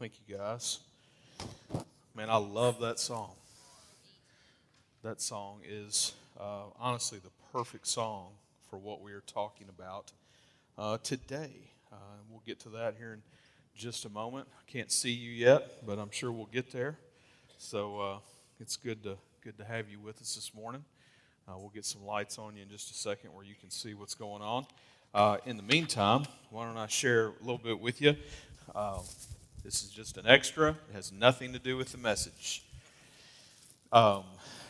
Thank you, guys. Man, I love that song. That song is uh, honestly the perfect song for what we are talking about uh, today. Uh, we'll get to that here in just a moment. I can't see you yet, but I'm sure we'll get there. So uh, it's good to good to have you with us this morning. Uh, we'll get some lights on you in just a second where you can see what's going on. Uh, in the meantime, why don't I share a little bit with you? This is just an extra, it has nothing to do with the message. Um,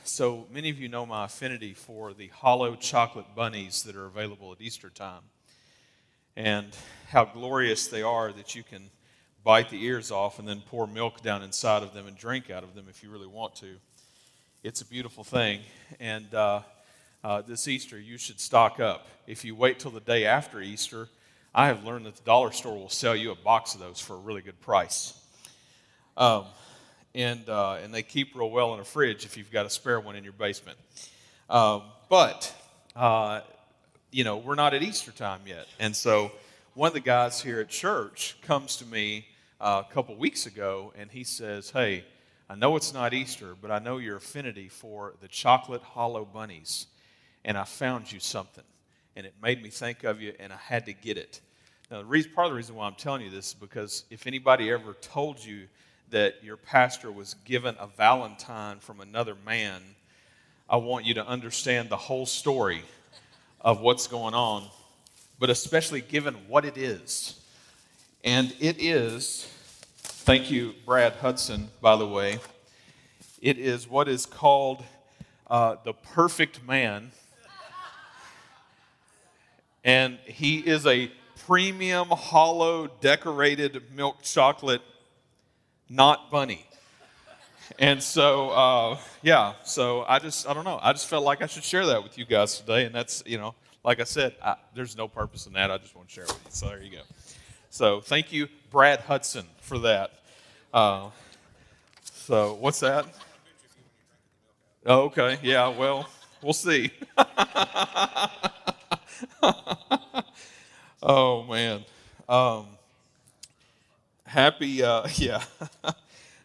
so, many of you know my affinity for the hollow chocolate bunnies that are available at Easter time, and how glorious they are that you can bite the ears off and then pour milk down inside of them and drink out of them if you really want to. It's a beautiful thing, and uh, uh, this Easter you should stock up. If you wait till the day after Easter, I have learned that the dollar store will sell you a box of those for a really good price. Um, and, uh, and they keep real well in a fridge if you've got a spare one in your basement. Um, but, uh, you know, we're not at Easter time yet. And so one of the guys here at church comes to me uh, a couple weeks ago and he says, Hey, I know it's not Easter, but I know your affinity for the chocolate hollow bunnies. And I found you something and it made me think of you, and I had to get it. Now, part of the reason why I'm telling you this is because if anybody ever told you that your pastor was given a Valentine from another man, I want you to understand the whole story of what's going on, but especially given what it is. And it is, thank you, Brad Hudson, by the way, it is what is called uh, the perfect man and he is a premium hollow decorated milk chocolate not bunny. And so uh, yeah so i just i don't know. I just felt like i should share that with you guys today and that's you know like i said I, there's no purpose in that. I just want to share it with you. So there you go. So thank you brad hudson for that. Uh, so what's that? Okay yeah well we'll see oh man. Um, happy, uh, yeah.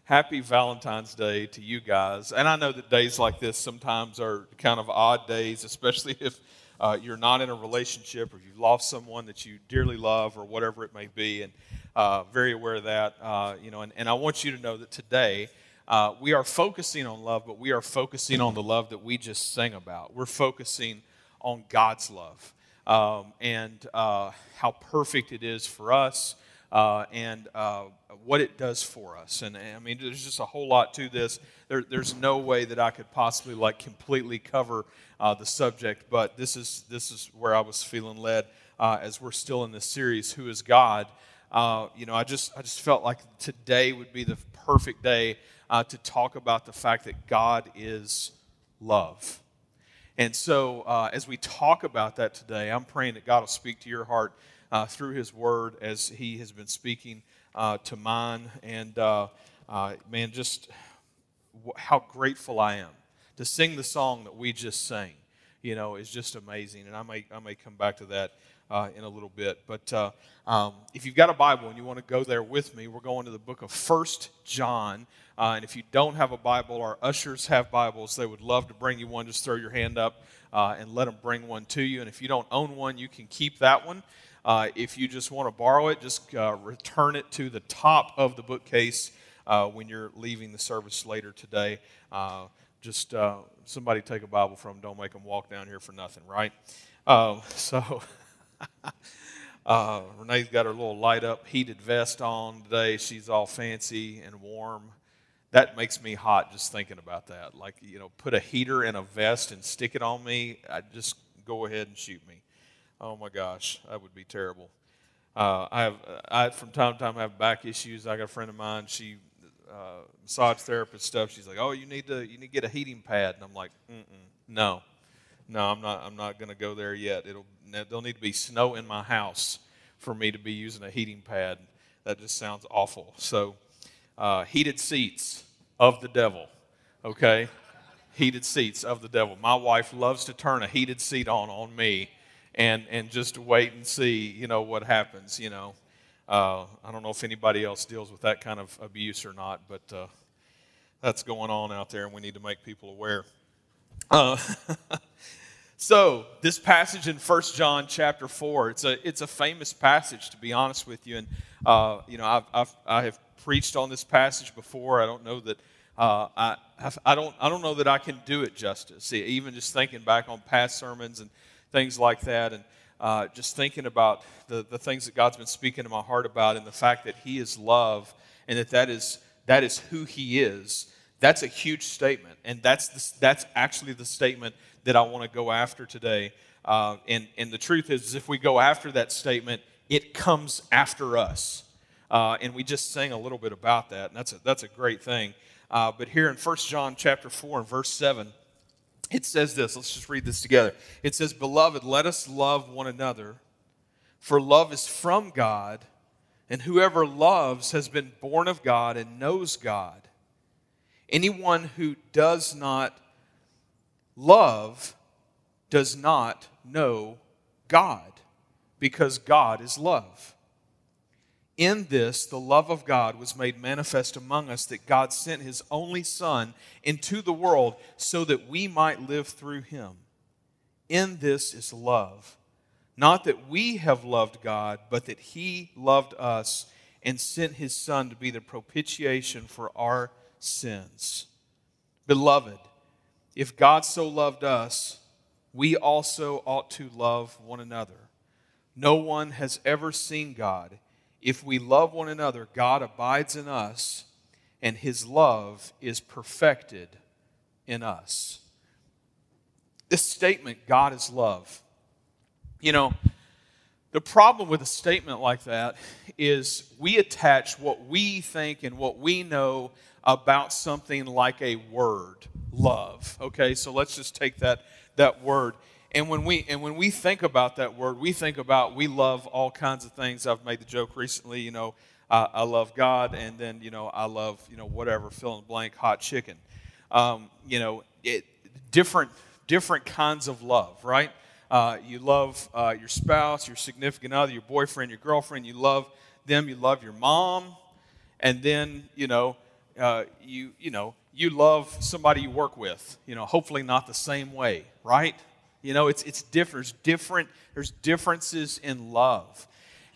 happy Valentine's Day to you guys. And I know that days like this sometimes are kind of odd days, especially if uh, you're not in a relationship or you've lost someone that you dearly love or whatever it may be. And uh, very aware of that. Uh, you know, and, and I want you to know that today. Uh, we are focusing on love, but we are focusing on the love that we just sang about. We're focusing on God's love um, and uh, how perfect it is for us uh, and uh, what it does for us. And I mean, there's just a whole lot to this. There, there's no way that I could possibly like completely cover uh, the subject, but this is this is where I was feeling led uh, as we're still in this series. Who is God? Uh, you know, I just I just felt like today would be the perfect day to talk about the fact that God is love. And so, uh, as we talk about that today, I'm praying that God will speak to your heart uh, through His Word as He has been speaking uh, to mine. And uh, uh, man, just how grateful I am to sing the song that we just sang. You know, is just amazing. And I may I may come back to that uh, in a little bit. But uh, um, if you've got a Bible and you want to go there with me, we're going to the book of First John. Uh, and if you don't have a Bible, our ushers have Bibles. They would love to bring you one. Just throw your hand up uh, and let them bring one to you. And if you don't own one, you can keep that one. Uh, if you just want to borrow it, just uh, return it to the top of the bookcase when you're leaving the service later today. just somebody take a Bible from them. Don't make them walk down here for nothing, right? Um, so. uh, Renee's got her little light up heated vest on today. She's all fancy and warm. That makes me hot just thinking about that. Like, you know, put a heater in a vest and stick it on me. I just go ahead and shoot me. Oh my gosh, that would be terrible. Uh, I have, I from time to time have back issues. I got a friend of mine. She uh, massage therapist stuff. She's like, "Oh, you need to you need to get a heating pad," and I'm like, Mm-mm, "No, no, I'm not. I'm not going to go there yet. It'll there'll need to be snow in my house for me to be using a heating pad. That just sounds awful. So, uh, heated seats of the devil. Okay, heated seats of the devil. My wife loves to turn a heated seat on on me, and and just wait and see, you know, what happens. You know, Uh, I don't know if anybody else deals with that kind of abuse or not, but uh, that's going on out there, and we need to make people aware. So this passage in First John chapter four, it's a it's a famous passage to be honest with you, and uh, you know I've, I've I have preached on this passage before. I don't know that uh, I I don't I don't know that I can do it justice. See, even just thinking back on past sermons and things like that, and uh, just thinking about the the things that God's been speaking to my heart about, and the fact that He is love, and that that is that is who He is. That's a huge statement, and that's the, that's actually the statement that I want to go after today. Uh, and and the truth is, if we go after that statement, it comes after us. Uh, and we just sang a little bit about that, and that's a, that's a great thing. Uh, but here in 1 John chapter 4 and verse 7, it says this. Let's just read this together. It says, Beloved, let us love one another, for love is from God, and whoever loves has been born of God and knows God. Anyone who does not love does not know God, because God is love. In this, the love of God was made manifest among us that God sent his only Son into the world so that we might live through him. In this is love. Not that we have loved God, but that he loved us and sent his Son to be the propitiation for our sins. Beloved, if God so loved us, we also ought to love one another. No one has ever seen God. If we love one another, God abides in us, and his love is perfected in us. This statement, God is love. You know, the problem with a statement like that is we attach what we think and what we know about something like a word, love. Okay, so let's just take that, that word. And when we and when we think about that word, we think about we love all kinds of things. I've made the joke recently, you know, uh, I love God, and then you know I love you know whatever fill in blank hot chicken. Um, you know, it, different different kinds of love, right? Uh, you love uh, your spouse, your significant other, your boyfriend, your girlfriend. You love them. You love your mom, and then you know uh, you you know you love somebody you work with. You know, hopefully not the same way, right? You know, it's it's different. There's different. There's differences in love,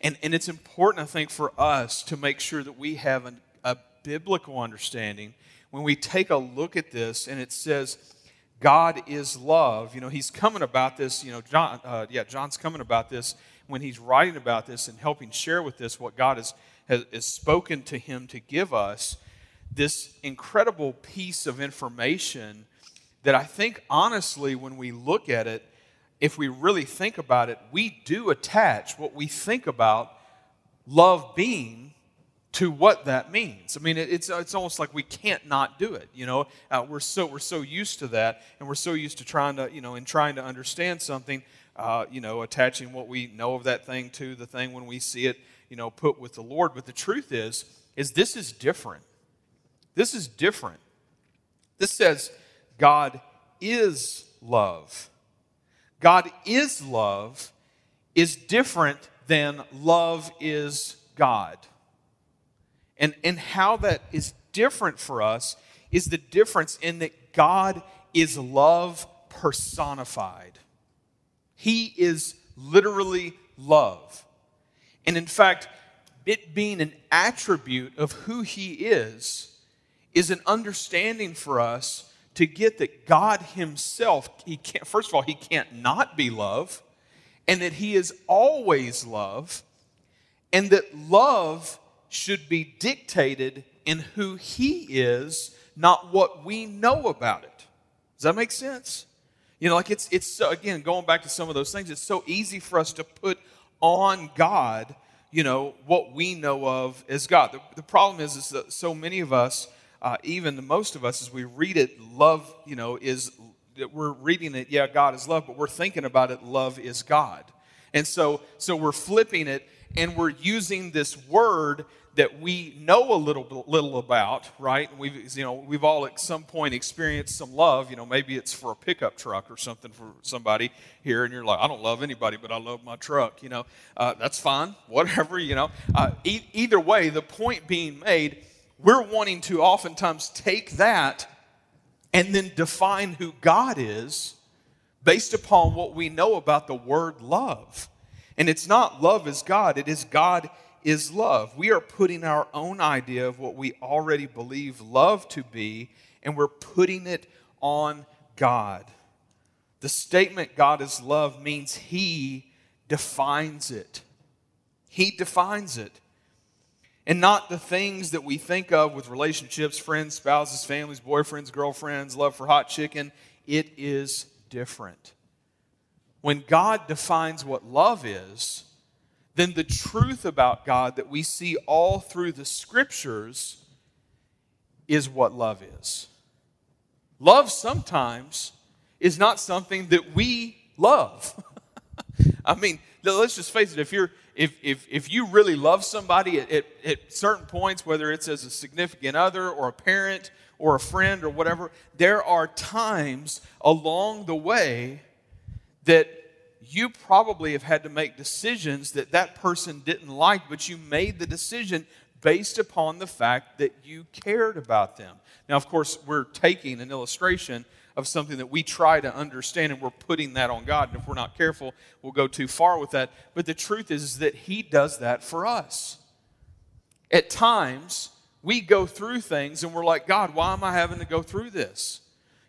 and and it's important, I think, for us to make sure that we have an, a biblical understanding when we take a look at this, and it says. God is love. You know, he's coming about this. You know, John, uh, yeah, John's coming about this when he's writing about this and helping share with us what God has, has, has spoken to him to give us this incredible piece of information that I think, honestly, when we look at it, if we really think about it, we do attach what we think about love being to what that means. I mean, it's, it's almost like we can't not do it. You know, uh, we're so we're so used to that, and we're so used to trying to you know in trying to understand something. Uh, you know, attaching what we know of that thing to the thing when we see it. You know, put with the Lord. But the truth is, is this is different. This is different. This says God is love. God is love is different than love is God. And, and how that is different for us is the difference in that God is love personified. He is literally love. And in fact, it being an attribute of who He is, is an understanding for us to get that God Himself, he can't, first of all, He can't not be love, and that He is always love, and that love should be dictated in who He is, not what we know about it. Does that make sense? You know, like it's, it's again, going back to some of those things, it's so easy for us to put on God, you know, what we know of as God. The, the problem is, is that so many of us, uh, even the most of us, as we read it, love, you know, is that we're reading it, yeah, God is love, but we're thinking about it, love is God. And so, so we're flipping it, and we're using this word that we know a little little about, right? We've you know we've all at some point experienced some love. You know, maybe it's for a pickup truck or something for somebody here, and you're like, I don't love anybody, but I love my truck. You know, uh, that's fine, whatever. You know, uh, e- either way, the point being made, we're wanting to oftentimes take that and then define who God is based upon what we know about the word love. And it's not love is God; it is God is love. We are putting our own idea of what we already believe love to be, and we're putting it on God. The statement God is love means He defines it. He defines it. And not the things that we think of with relationships, friends, spouses, families, boyfriends, girlfriends, love for hot chicken. It is different. When God defines what love is, then the truth about God that we see all through the scriptures is what love is. Love sometimes is not something that we love. I mean, let's just face it, if you're if, if, if you really love somebody at, at, at certain points, whether it's as a significant other or a parent or a friend or whatever, there are times along the way that you probably have had to make decisions that that person didn't like, but you made the decision based upon the fact that you cared about them. Now, of course, we're taking an illustration of something that we try to understand and we're putting that on God. And if we're not careful, we'll go too far with that. But the truth is, is that He does that for us. At times, we go through things and we're like, God, why am I having to go through this?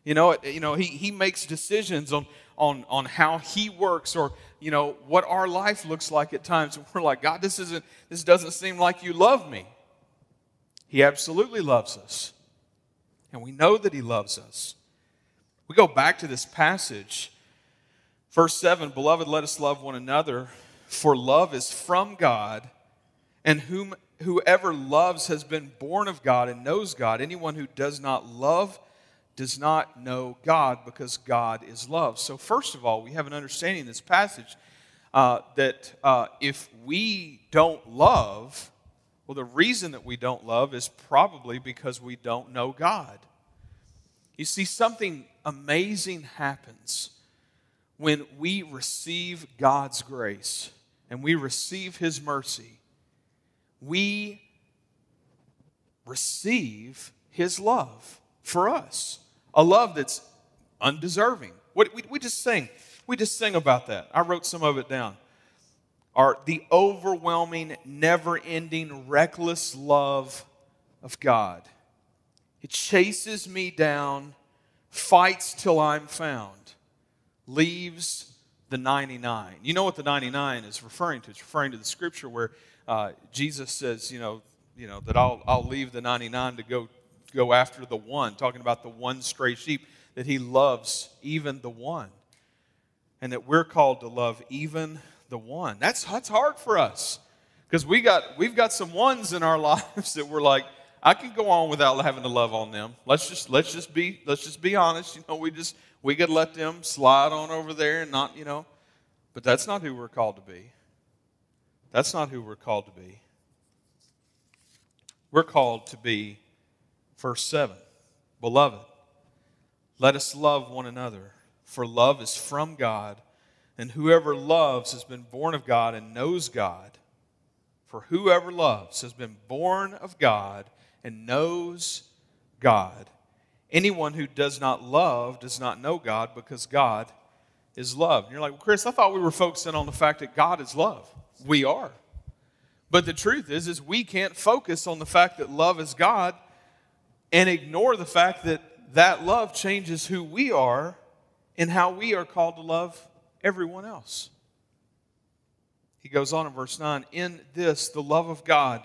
You know, you know he, he makes decisions on on, on how he works or you know what our life looks like at times. And we're like god this isn't this doesn't seem like you love me. He absolutely loves us. And we know that he loves us. We go back to this passage. Verse 7 beloved let us love one another for love is from god and whom whoever loves has been born of god and knows god. Anyone who does not love does not know God because God is love. So, first of all, we have an understanding in this passage uh, that uh, if we don't love, well, the reason that we don't love is probably because we don't know God. You see, something amazing happens when we receive God's grace and we receive His mercy. We receive His love for us a love that's undeserving. What we, we just sing, we just sing about that. I wrote some of it down. Are the overwhelming, never-ending, reckless love of God. It chases me down, fights till I'm found, leaves the 99. You know what the 99 is referring to? It's referring to the scripture where uh, Jesus says, you know, you know that I'll, I'll leave the 99 to go go after the one, talking about the one stray sheep, that he loves even the one. And that we're called to love even the one. That's, that's hard for us because we got, we've got some ones in our lives that we're like, I can go on without having to love on them. Let's just let's just be let's just be honest. You know, we just we could let them slide on over there and not, you know. But that's not who we're called to be. That's not who we're called to be. We're called to be Verse 7 Beloved, let us love one another, for love is from God, and whoever loves has been born of God and knows God. For whoever loves has been born of God and knows God. Anyone who does not love does not know God because God is love. And you're like, well, Chris, I thought we were focusing on the fact that God is love. We are. But the truth is, is we can't focus on the fact that love is God and ignore the fact that that love changes who we are and how we are called to love everyone else. He goes on in verse 9 In this, the love of God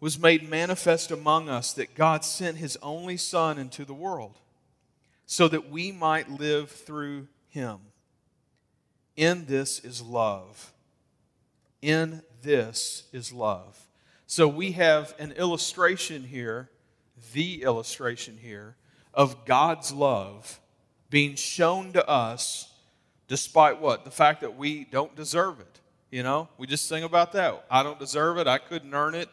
was made manifest among us that God sent his only Son into the world so that we might live through him. In this is love. In this is love. So we have an illustration here the illustration here of God's love being shown to us despite what? The fact that we don't deserve it. You know, we just sing about that. I don't deserve it. I couldn't earn it.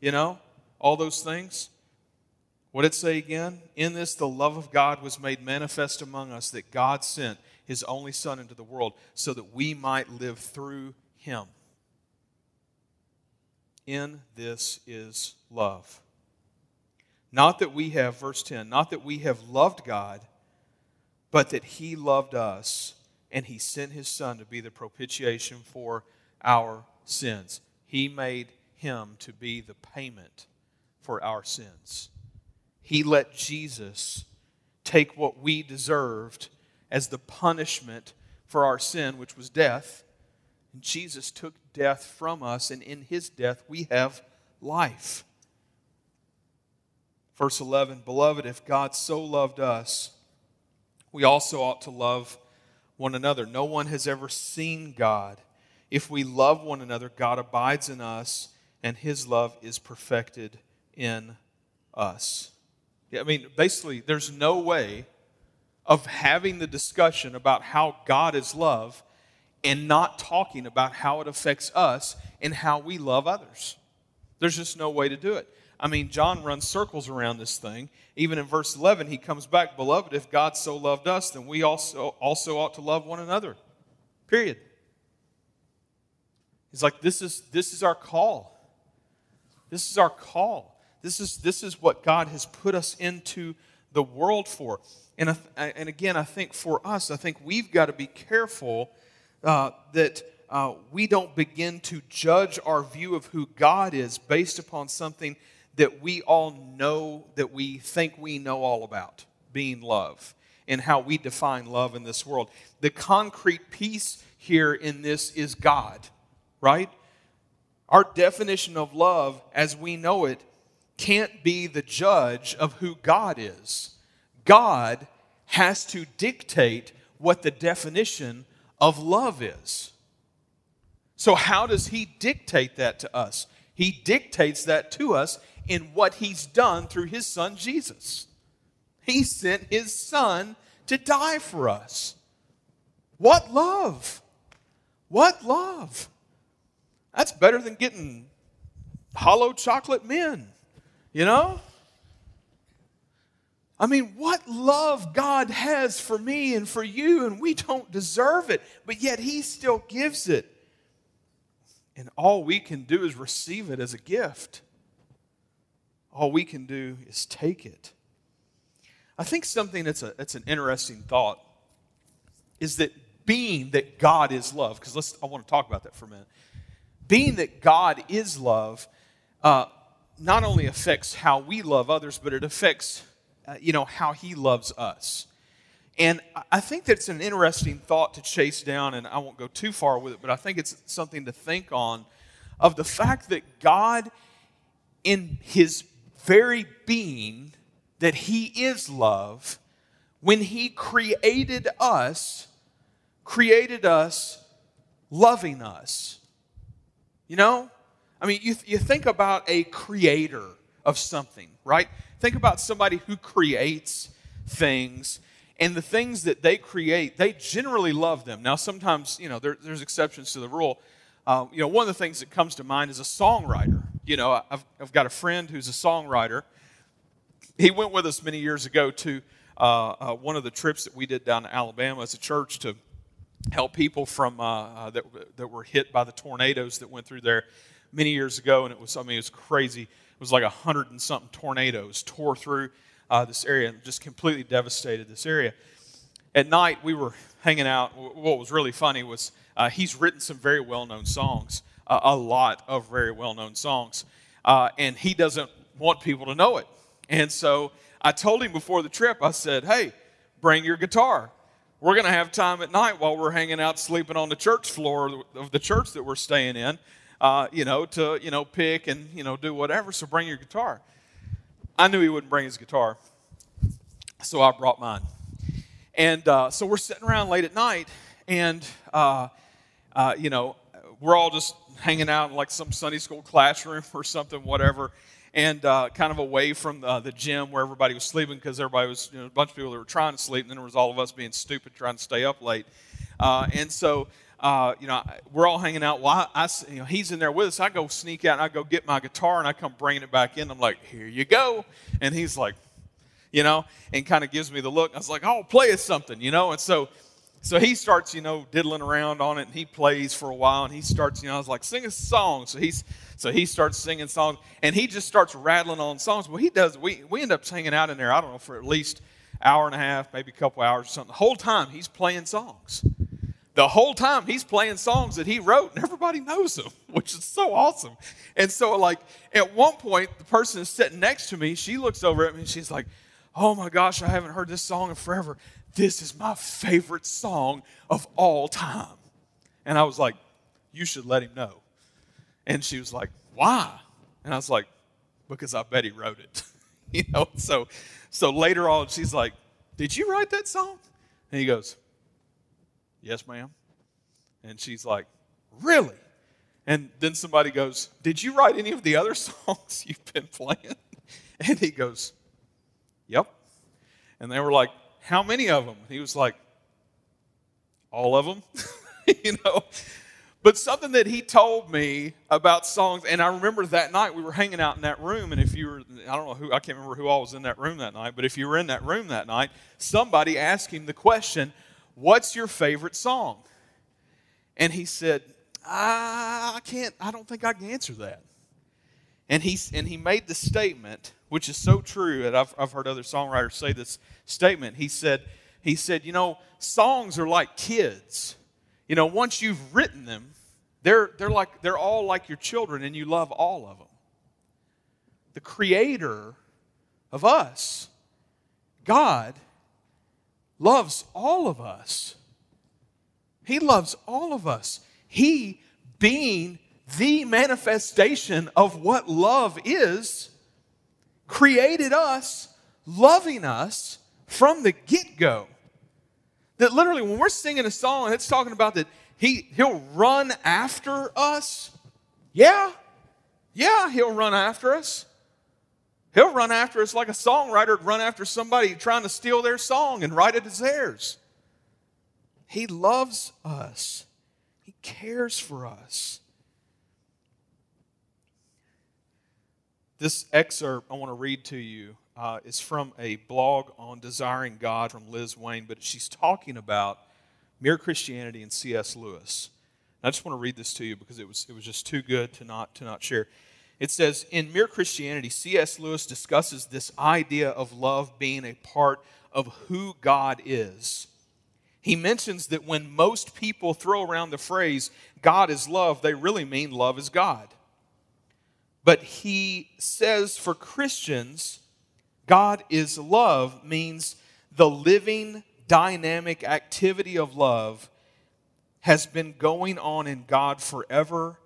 You know, all those things. What did it say again? In this, the love of God was made manifest among us, that God sent his only Son into the world so that we might live through him. In this is love. Not that we have, verse 10, not that we have loved God, but that he loved us and he sent his Son to be the propitiation for our sins. He made him to be the payment for our sins. He let Jesus take what we deserved as the punishment for our sin, which was death. And Jesus took death from us, and in his death we have life. Verse 11 Beloved, if God so loved us, we also ought to love one another. No one has ever seen God. If we love one another, God abides in us, and his love is perfected in us. I mean, basically, there's no way of having the discussion about how God is love and not talking about how it affects us and how we love others. There's just no way to do it. I mean, John runs circles around this thing. Even in verse 11, he comes back, Beloved, if God so loved us, then we also, also ought to love one another. Period. He's like, this is, this is our call. This is our call. This is, this is what God has put us into the world for. And, and again, I think for us, I think we've got to be careful uh, that uh, we don't begin to judge our view of who God is based upon something that we all know that we think we know all about being love and how we define love in this world. The concrete piece here in this is God, right? Our definition of love as we know it can't be the judge of who God is. God has to dictate what the definition of love is. So, how does He dictate that to us? He dictates that to us in what he's done through his son Jesus. He sent his son to die for us. What love! What love! That's better than getting hollow chocolate men, you know? I mean, what love God has for me and for you, and we don't deserve it, but yet He still gives it. And all we can do is receive it as a gift. All we can do is take it. I think something that's, a, that's an interesting thought is that being that God is love, because I want to talk about that for a minute. Being that God is love uh, not only affects how we love others, but it affects uh, you know how He loves us. And I think that's an interesting thought to chase down, and I won't go too far with it, but I think it's something to think on of the fact that God, in His very being that He is love, when He created us, created us loving us. You know? I mean, you, you think about a creator of something, right? Think about somebody who creates things and the things that they create, they generally love them. Now, sometimes, you know, there, there's exceptions to the rule. Uh, you know, one of the things that comes to mind is a songwriter you know, I've, I've got a friend who's a songwriter. He went with us many years ago to uh, uh, one of the trips that we did down to Alabama as a church to help people from uh, uh, that, that were hit by the tornadoes that went through there many years ago. And it was, I mean, it was crazy. It was like a hundred and something tornadoes tore through uh, this area and just completely devastated this area. At night, we were hanging out. What was really funny was uh, he's written some very well known songs a lot of very well known songs. Uh, and he doesn't want people to know it. And so I told him before the trip, I said, hey, bring your guitar. We're going to have time at night while we're hanging out sleeping on the church floor of the church that we're staying in, uh, you know, to, you know, pick and, you know, do whatever. So bring your guitar. I knew he wouldn't bring his guitar, so I brought mine. And uh, so we're sitting around late at night, and, uh, uh you know, we're all just hanging out in like some Sunday school classroom or something, whatever, and uh, kind of away from uh, the gym where everybody was sleeping because everybody was, you know, a bunch of people that were trying to sleep, and then there was all of us being stupid trying to stay up late. Uh, and so uh, you know, we're all hanging out. Well, I, I, you know, he's in there with us. I go sneak out and I go get my guitar and I come bringing it back in. I'm like, here you go. And he's like, you know, and kind of gives me the look. I was like, oh, play us something, you know. And so, so he starts, you know, diddling around on it and he plays for a while and he starts, you know, I was like, sing a song. So he's, so he starts singing songs and he just starts rattling on songs. Well, he does, we, we end up hanging out in there, I don't know, for at least hour and a half, maybe a couple hours or something. The whole time he's playing songs the whole time he's playing songs that he wrote and everybody knows them which is so awesome and so like at one point the person is sitting next to me she looks over at me and she's like oh my gosh i haven't heard this song in forever this is my favorite song of all time and i was like you should let him know and she was like why and i was like because i bet he wrote it you know so so later on she's like did you write that song and he goes Yes, ma'am. And she's like, Really? And then somebody goes, Did you write any of the other songs you've been playing? And he goes, Yep. And they were like, How many of them? He was like, All of them. you know? But something that he told me about songs, and I remember that night we were hanging out in that room, and if you were, I don't know who, I can't remember who all was in that room that night, but if you were in that room that night, somebody asked him the question, What's your favorite song? And he said, I can't, I don't think I can answer that. And he, and he made the statement, which is so true, and I've, I've heard other songwriters say this statement. He said, he said, you know, songs are like kids. You know, once you've written them, they're, they're, like, they're all like your children, and you love all of them. The creator of us, God, loves all of us. He loves all of us. He, being the manifestation of what love is, created us, loving us from the get go. That literally, when we're singing a song and it's talking about that he, he'll run after us, yeah, yeah, he'll run after us. He'll run after us like a songwriter would run after somebody trying to steal their song and write it as theirs. He loves us, He cares for us. This excerpt I want to read to you uh, is from a blog on desiring God from Liz Wann, but she's talking about mere Christianity and C.S. Lewis. I just want to read this to you because it was, it was just too good to not, to not share. It says, in Mere Christianity, C.S. Lewis discusses this idea of love being a part of who God is. He mentions that when most people throw around the phrase, God is love, they really mean love is God. But he says for Christians, God is love means the living, dynamic activity of love has been going on in God forever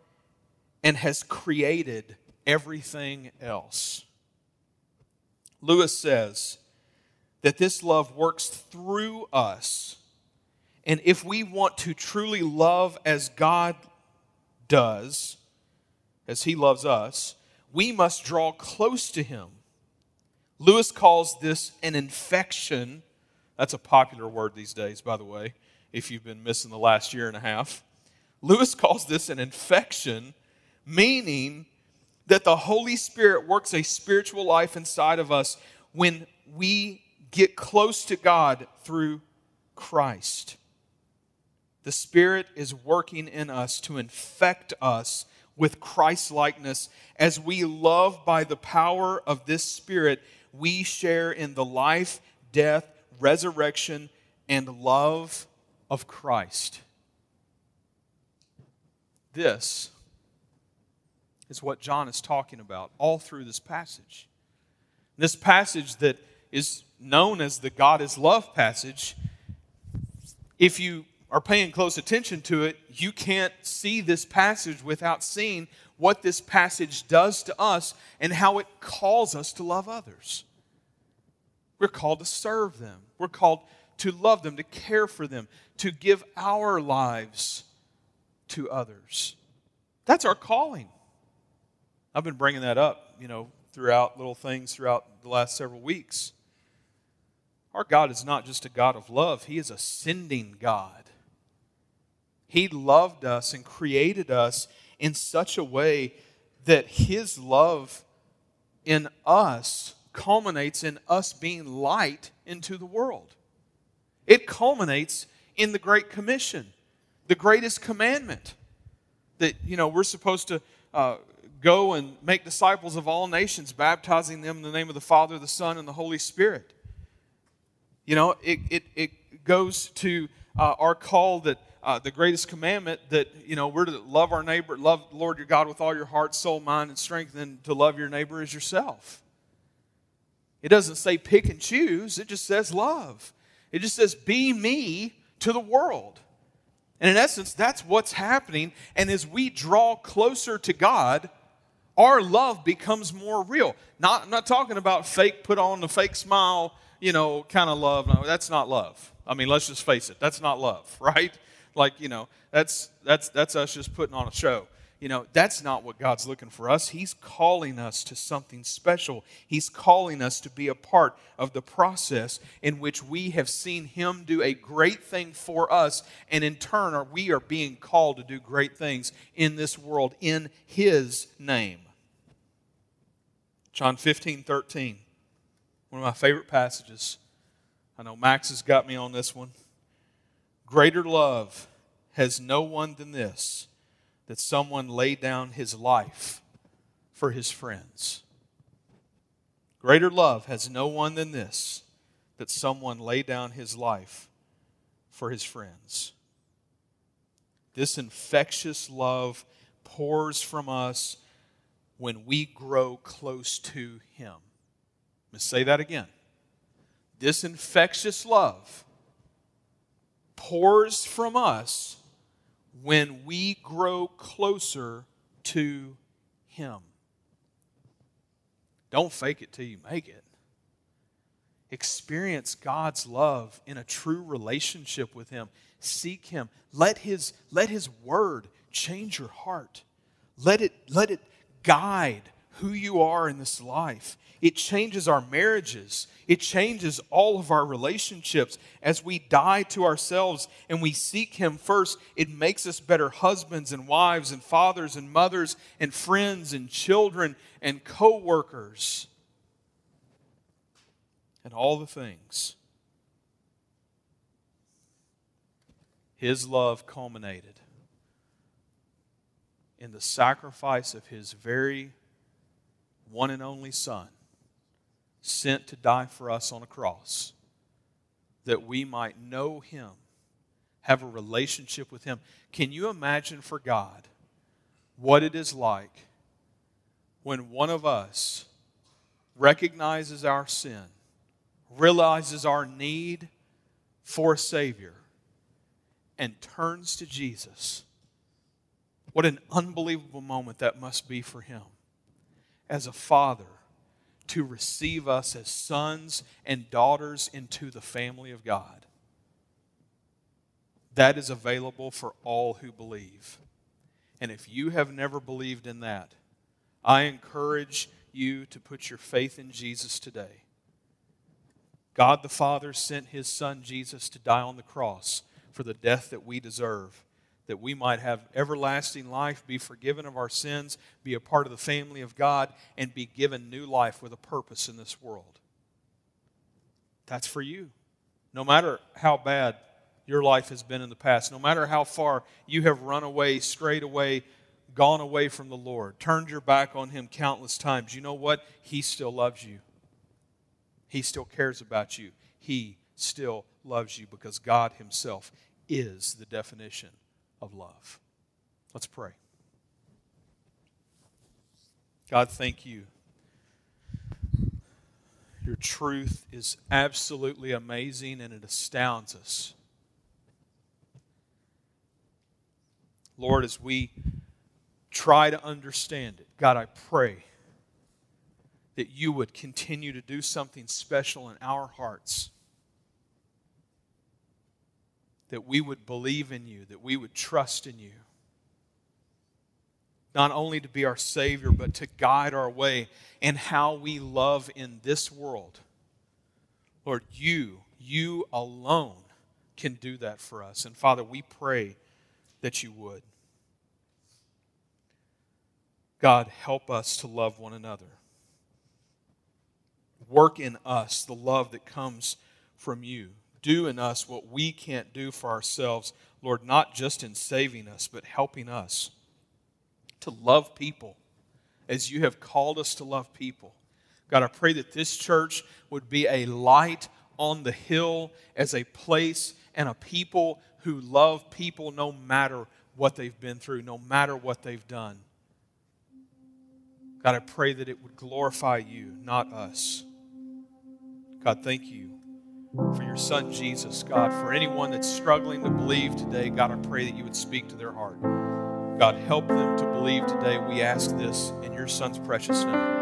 and has created everything else. Lewis says that this love works through us. And if we want to truly love as God does, as He loves us, we must draw close to Him. Lewis calls this an infection. That's a popular word these days, by the way, if you've been missing the last year and a half. Lewis calls this an infection, meaning that the Holy Spirit works a spiritual life inside of us when we get close to God through Christ. The Spirit is working in us to infect us with Christ likeness. As we love by the power of this Spirit, we share in the life, death, resurrection, and love of Christ. This is what John is talking about all through this passage. This passage that is known as the God is love passage, if you are paying close attention to it, you can't see this passage without seeing what this passage does to us and how it calls us to love others. We're called to serve them, we're called to love them, to care for them, to give our lives to others. That's our calling. I've been bringing that up, you know, throughout little things throughout the last several weeks. Our God is not just a God of love, He is a sending God. He loved us and created us in such a way that His love in us culminates in us being light into the world. It culminates in the Great Commission, the greatest commandment that, you know, we're supposed to uh, go and make disciples of all nations, baptizing them in the name of the Father, the Son, and the Holy Spirit. You know, it, it, it goes to uh, our call that uh, the greatest commandment that, you know, we're to love our neighbor, love Lord your God with all your heart, soul, mind, and strength, and to love your neighbor as yourself. It doesn't say pick and choose, it just says love. It just says be me to the world. And in essence, that's what's happening. And as we draw closer to God, our love becomes more real. Not, I'm not talking about fake, put on the fake smile, you know, kind of love. No, that's not love. I mean, let's just face it. That's not love, right? Like, you know, that's, that's, that's us just putting on a show. You know, that's not what God's looking for us. He's calling us to something special. He's calling us to be a part of the process in which we have seen Him do a great thing for us, and in turn, we are being called to do great things in this world in His name. John 15, 13. One of my favorite passages. I know Max has got me on this one. Greater love has no one than this that someone lay down his life for his friends. Greater love has no one than this that someone lay down his life for his friends. This infectious love pours from us when we grow close to him. Let's say that again. This infectious love pours from us when we grow closer to Him. Don't fake it till you make it. Experience God's love in a true relationship with Him. Seek Him. Let His, let His Word change your heart. Let it, let it guide who you are in this life. It changes our marriages. It changes all of our relationships. As we die to ourselves and we seek Him first, it makes us better husbands and wives and fathers and mothers and friends and children and co workers and all the things. His love culminated in the sacrifice of His very one and only Son sent to die for us on a cross that we might know Him, have a relationship with Him. Can you imagine for God what it is like when one of us recognizes our sin, realizes our need for a Savior, and turns to Jesus? What an unbelievable moment that must be for Him as a father to receive us as sons and daughters into the family of God. That is available for all who believe. And if you have never believed in that, I encourage you to put your faith in Jesus today. God the Father sent his Son Jesus to die on the cross for the death that we deserve that we might have everlasting life, be forgiven of our sins, be a part of the family of God, and be given new life with a purpose in this world. That's for you. No matter how bad your life has been in the past, no matter how far you have run away, strayed away, gone away from the Lord, turned your back on Him countless times, you know what? He still loves you. He still cares about you. He still loves you because God Himself is the definition of love. Let's pray. God, thank you. Your truth is absolutely amazing and it astounds us. Lord, as we try to understand it, God, I pray that you would continue to do something special in our hearts that we would believe in you, that we would trust in you. Not only to be our Savior, but to guide our way and how we love in this world. Lord, you, you alone can do that for us. And Father, we pray that you would. God, help us to love one another. Work in us the love that comes from you. Do in us what we can't do for ourselves, Lord, not just in saving us, but helping us to love people as you have called us to love people. God, I pray that this church would be a light on the hill as a place and a people who love people no matter what they've been through, no matter what they've done. God, I pray that it would glorify you, not us. God, thank you for your son Jesus. God, for anyone that's struggling to believe today, God, I pray that you would speak to their heart. God, help them to believe today. We ask this in your son's precious name.